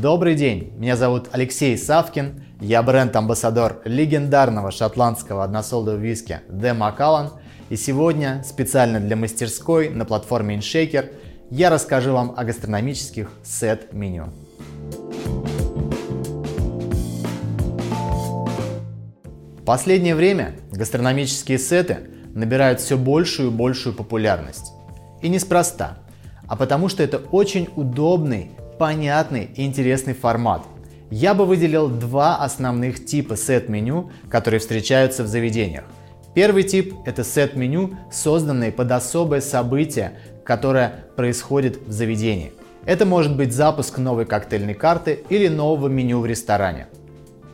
Добрый день, меня зовут Алексей Савкин, я бренд-амбассадор легендарного шотландского односолдого виски The Macallan, и сегодня специально для мастерской на платформе InShaker я расскажу вам о гастрономических сет-меню. В последнее время гастрономические сеты набирают все большую и большую популярность. И неспроста, а потому что это очень удобный, понятный и интересный формат. Я бы выделил два основных типа сет-меню, которые встречаются в заведениях. Первый тип – это сет-меню, созданные под особое событие, которое происходит в заведении. Это может быть запуск новой коктейльной карты или нового меню в ресторане.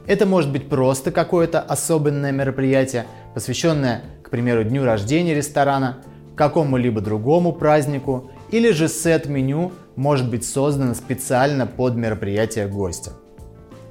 Это может быть просто какое-то особенное мероприятие, посвященное, к примеру, дню рождения ресторана, какому-либо другому празднику, или же сет-меню может быть создано специально под мероприятие гостя.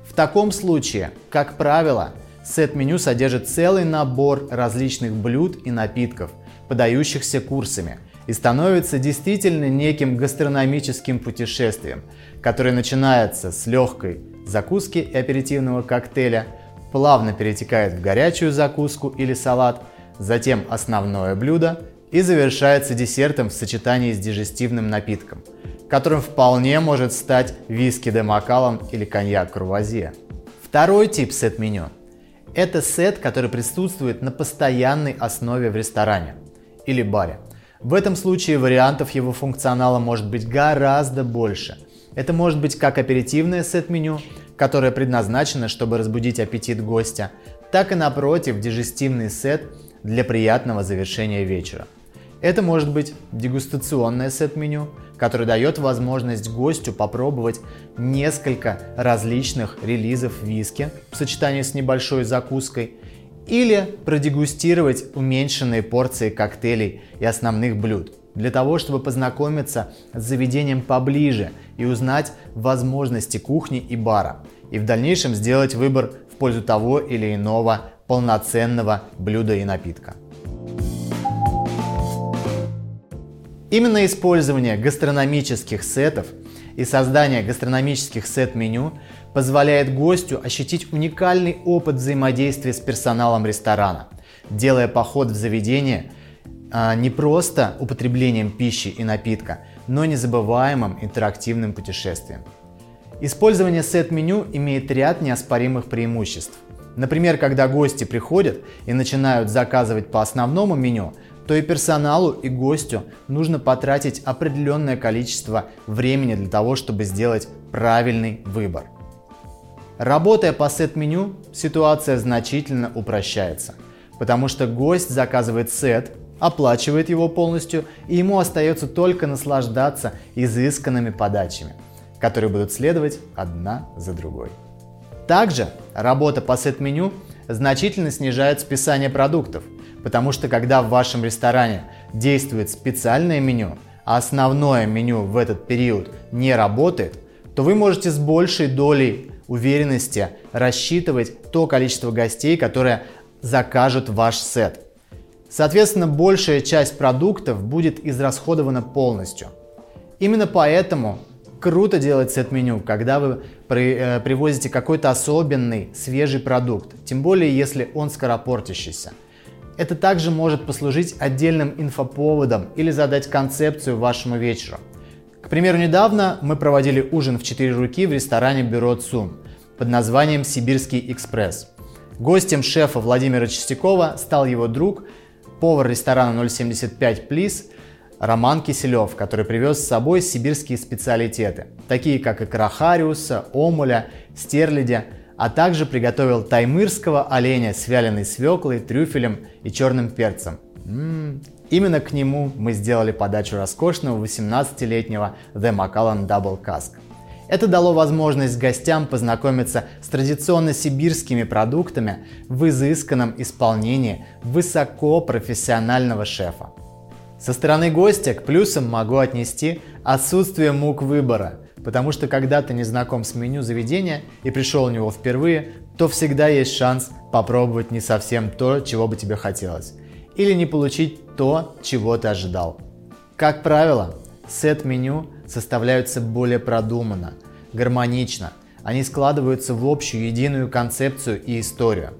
В таком случае, как правило, сет-меню содержит целый набор различных блюд и напитков, подающихся курсами, и становится действительно неким гастрономическим путешествием, которое начинается с легкой закуски и аперитивного коктейля, плавно перетекает в горячую закуску или салат, затем основное блюдо и завершается десертом в сочетании с дижестивным напитком, которым вполне может стать виски де Макалом или коньяк Курвазье. Второй тип сет-меню – это сет, который присутствует на постоянной основе в ресторане или баре. В этом случае вариантов его функционала может быть гораздо больше. Это может быть как аперитивное сет-меню, которое предназначено, чтобы разбудить аппетит гостя, так и напротив дижестивный сет для приятного завершения вечера. Это может быть дегустационное сет-меню, которое дает возможность гостю попробовать несколько различных релизов виски в сочетании с небольшой закуской или продегустировать уменьшенные порции коктейлей и основных блюд для того, чтобы познакомиться с заведением поближе и узнать возможности кухни и бара, и в дальнейшем сделать выбор в пользу того или иного полноценного блюда и напитка. Именно использование гастрономических сетов и создание гастрономических сет-меню позволяет гостю ощутить уникальный опыт взаимодействия с персоналом ресторана, делая поход в заведение а, не просто употреблением пищи и напитка, но незабываемым интерактивным путешествием. Использование сет-меню имеет ряд неоспоримых преимуществ. Например, когда гости приходят и начинают заказывать по основному меню, то и персоналу, и гостю нужно потратить определенное количество времени для того, чтобы сделать правильный выбор. Работая по сет-меню, ситуация значительно упрощается, потому что гость заказывает сет, оплачивает его полностью, и ему остается только наслаждаться изысканными подачами, которые будут следовать одна за другой. Также работа по сет-меню значительно снижает списание продуктов – Потому что когда в вашем ресторане действует специальное меню, а основное меню в этот период не работает, то вы можете с большей долей уверенности рассчитывать то количество гостей, которые закажут ваш сет. Соответственно, большая часть продуктов будет израсходована полностью. Именно поэтому круто делать сет-меню, когда вы при, э, привозите какой-то особенный свежий продукт, тем более если он скоропортящийся – это также может послужить отдельным инфоповодом или задать концепцию вашему вечеру. К примеру, недавно мы проводили ужин в 4 руки в ресторане Бюро ЦУМ под названием «Сибирский экспресс». Гостем шефа Владимира Чистякова стал его друг, повар ресторана 075 Плиз Роман Киселев, который привез с собой сибирские специалитеты, такие как икра хариуса, омуля, стерлядя – а также приготовил таймырского оленя с вяленой свеклой, трюфелем и черным перцем. М-м-м. Именно к нему мы сделали подачу роскошного 18-летнего The Macallan Double Cask. Это дало возможность гостям познакомиться с традиционно сибирскими продуктами в изысканном исполнении высокопрофессионального шефа. Со стороны гостя к плюсам могу отнести отсутствие мук выбора – Потому что когда ты не знаком с меню заведения и пришел в него впервые, то всегда есть шанс попробовать не совсем то, чего бы тебе хотелось. Или не получить то, чего ты ожидал. Как правило, сет-меню составляются более продуманно, гармонично. Они складываются в общую единую концепцию и историю.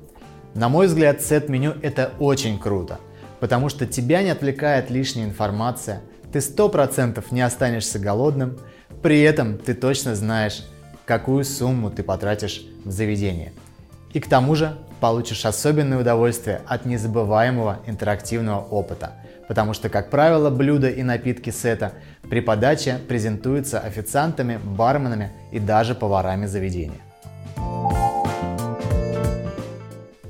На мой взгляд, сет-меню это очень круто, потому что тебя не отвлекает лишняя информация, ты 100% не останешься голодным, при этом ты точно знаешь, какую сумму ты потратишь в заведение. И к тому же получишь особенное удовольствие от незабываемого интерактивного опыта, потому что, как правило, блюда и напитки сета при подаче презентуются официантами, барменами и даже поварами заведения.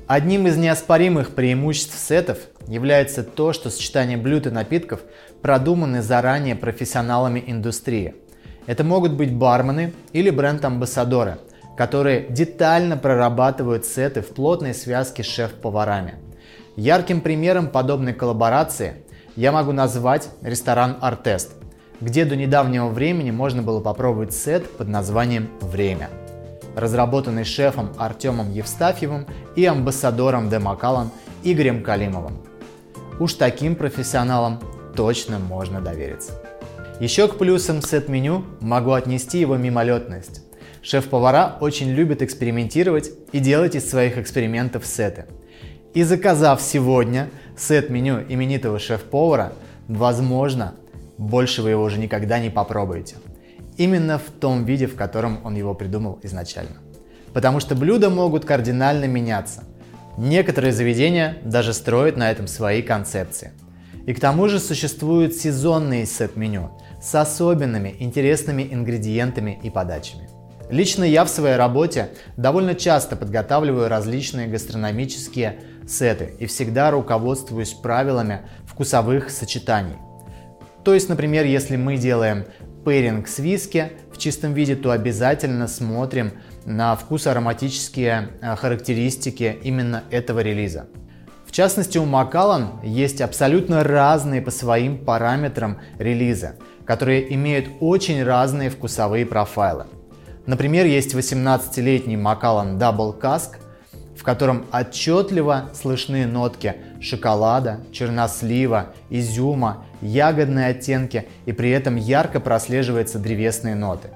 Одним из неоспоримых преимуществ сетов является то, что сочетание блюд и напитков продуманы заранее профессионалами индустрии. Это могут быть бармены или бренд-амбассадоры, которые детально прорабатывают сеты в плотной связке с шеф-поварами. Ярким примером подобной коллаборации я могу назвать ресторан «Артест», где до недавнего времени можно было попробовать сет под названием «Время» разработанный шефом Артемом Евстафьевым и амбассадором Де Макалан Игорем Калимовым. Уж таким профессионалам точно можно довериться. Еще к плюсам сет-меню могу отнести его мимолетность. Шеф-повара очень любят экспериментировать и делать из своих экспериментов сеты. И заказав сегодня сет-меню именитого шеф-повара, возможно, больше вы его уже никогда не попробуете именно в том виде, в котором он его придумал изначально. Потому что блюда могут кардинально меняться. Некоторые заведения даже строят на этом свои концепции. И к тому же существуют сезонные сет-меню с особенными интересными ингредиентами и подачами. Лично я в своей работе довольно часто подготавливаю различные гастрономические сеты и всегда руководствуюсь правилами вкусовых сочетаний. То есть, например, если мы делаем пейринг с виски в чистом виде, то обязательно смотрим на вкус ароматические э, характеристики именно этого релиза. В частности, у Macallan есть абсолютно разные по своим параметрам релизы, которые имеют очень разные вкусовые профайлы. Например, есть 18-летний Macallan Double Cask, в котором отчетливо слышны нотки шоколада, чернослива, изюма, ягодные оттенки и при этом ярко прослеживаются древесные ноты.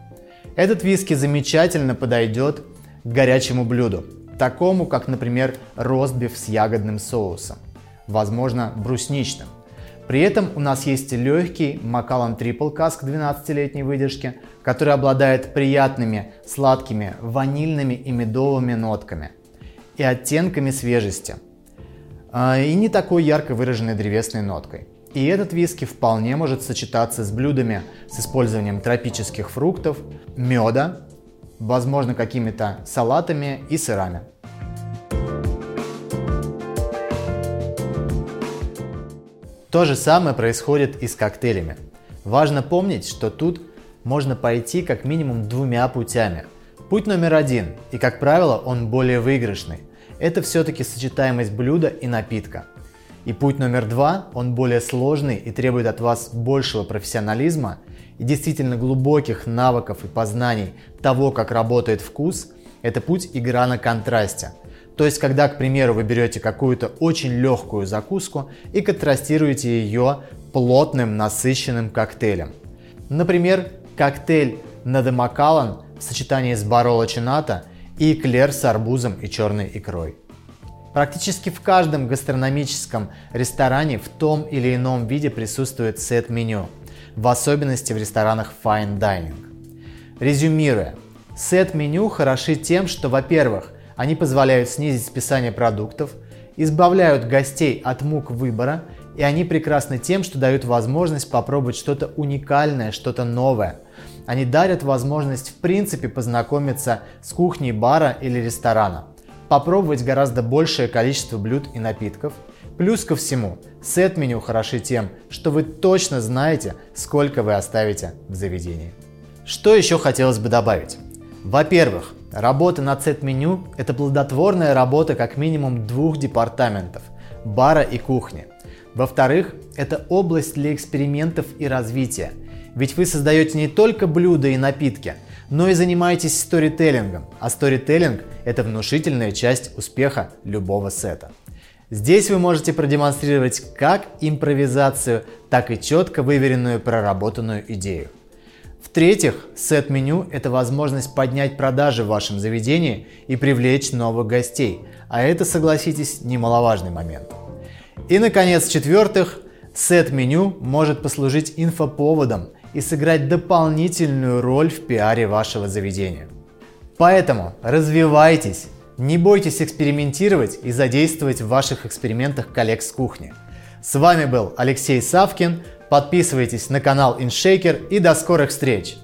Этот виски замечательно подойдет к горячему блюду, такому как, например, ростбиф с ягодным соусом, возможно, брусничным. При этом у нас есть легкий Macallan Triple Cask 12-летней выдержки, который обладает приятными, сладкими, ванильными и медовыми нотками и оттенками свежести – а, и не такой ярко выраженной древесной ноткой. И этот виски вполне может сочетаться с блюдами с использованием тропических фруктов, меда, возможно какими-то салатами и сырами. То же самое происходит и с коктейлями. Важно помнить, что тут можно пойти как минимум двумя путями. Путь номер один, и как правило он более выигрышный это все-таки сочетаемость блюда и напитка. И путь номер два, он более сложный и требует от вас большего профессионализма и действительно глубоких навыков и познаний того, как работает вкус, это путь игра на контрасте. То есть, когда, к примеру, вы берете какую-то очень легкую закуску и контрастируете ее плотным, насыщенным коктейлем. Например, коктейль Надемакалан в сочетании с Бароло Чината и эклер с арбузом и черной икрой. Практически в каждом гастрономическом ресторане в том или ином виде присутствует сет-меню, в особенности в ресторанах fine dining. Резюмируя, сет-меню хороши тем, что, во-первых, они позволяют снизить списание продуктов, избавляют гостей от мук выбора, и они прекрасны тем, что дают возможность попробовать что-то уникальное, что-то новое – они дарят возможность в принципе познакомиться с кухней бара или ресторана, попробовать гораздо большее количество блюд и напитков. Плюс ко всему, сет-меню хороши тем, что вы точно знаете, сколько вы оставите в заведении. Что еще хотелось бы добавить? Во-первых, работа над сет-меню – это плодотворная работа как минимум двух департаментов – бара и кухни. Во-вторых, это область для экспериментов и развития – ведь вы создаете не только блюда и напитки, но и занимаетесь сторителлингом, а сторителлинг – это внушительная часть успеха любого сета. Здесь вы можете продемонстрировать как импровизацию, так и четко выверенную проработанную идею. В-третьих, сет-меню – это возможность поднять продажи в вашем заведении и привлечь новых гостей, а это, согласитесь, немаловажный момент. И, наконец, в-четвертых, сет-меню может послужить инфоповодом и сыграть дополнительную роль в пиаре вашего заведения. Поэтому развивайтесь, не бойтесь экспериментировать и задействовать в ваших экспериментах коллег с кухни. С вами был Алексей Савкин. Подписывайтесь на канал InShaker и до скорых встреч!